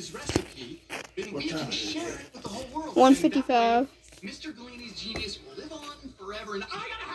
his recipe, then we can share it with the whole world. 155. Mr. Galini's genius will live on forever, and I gotta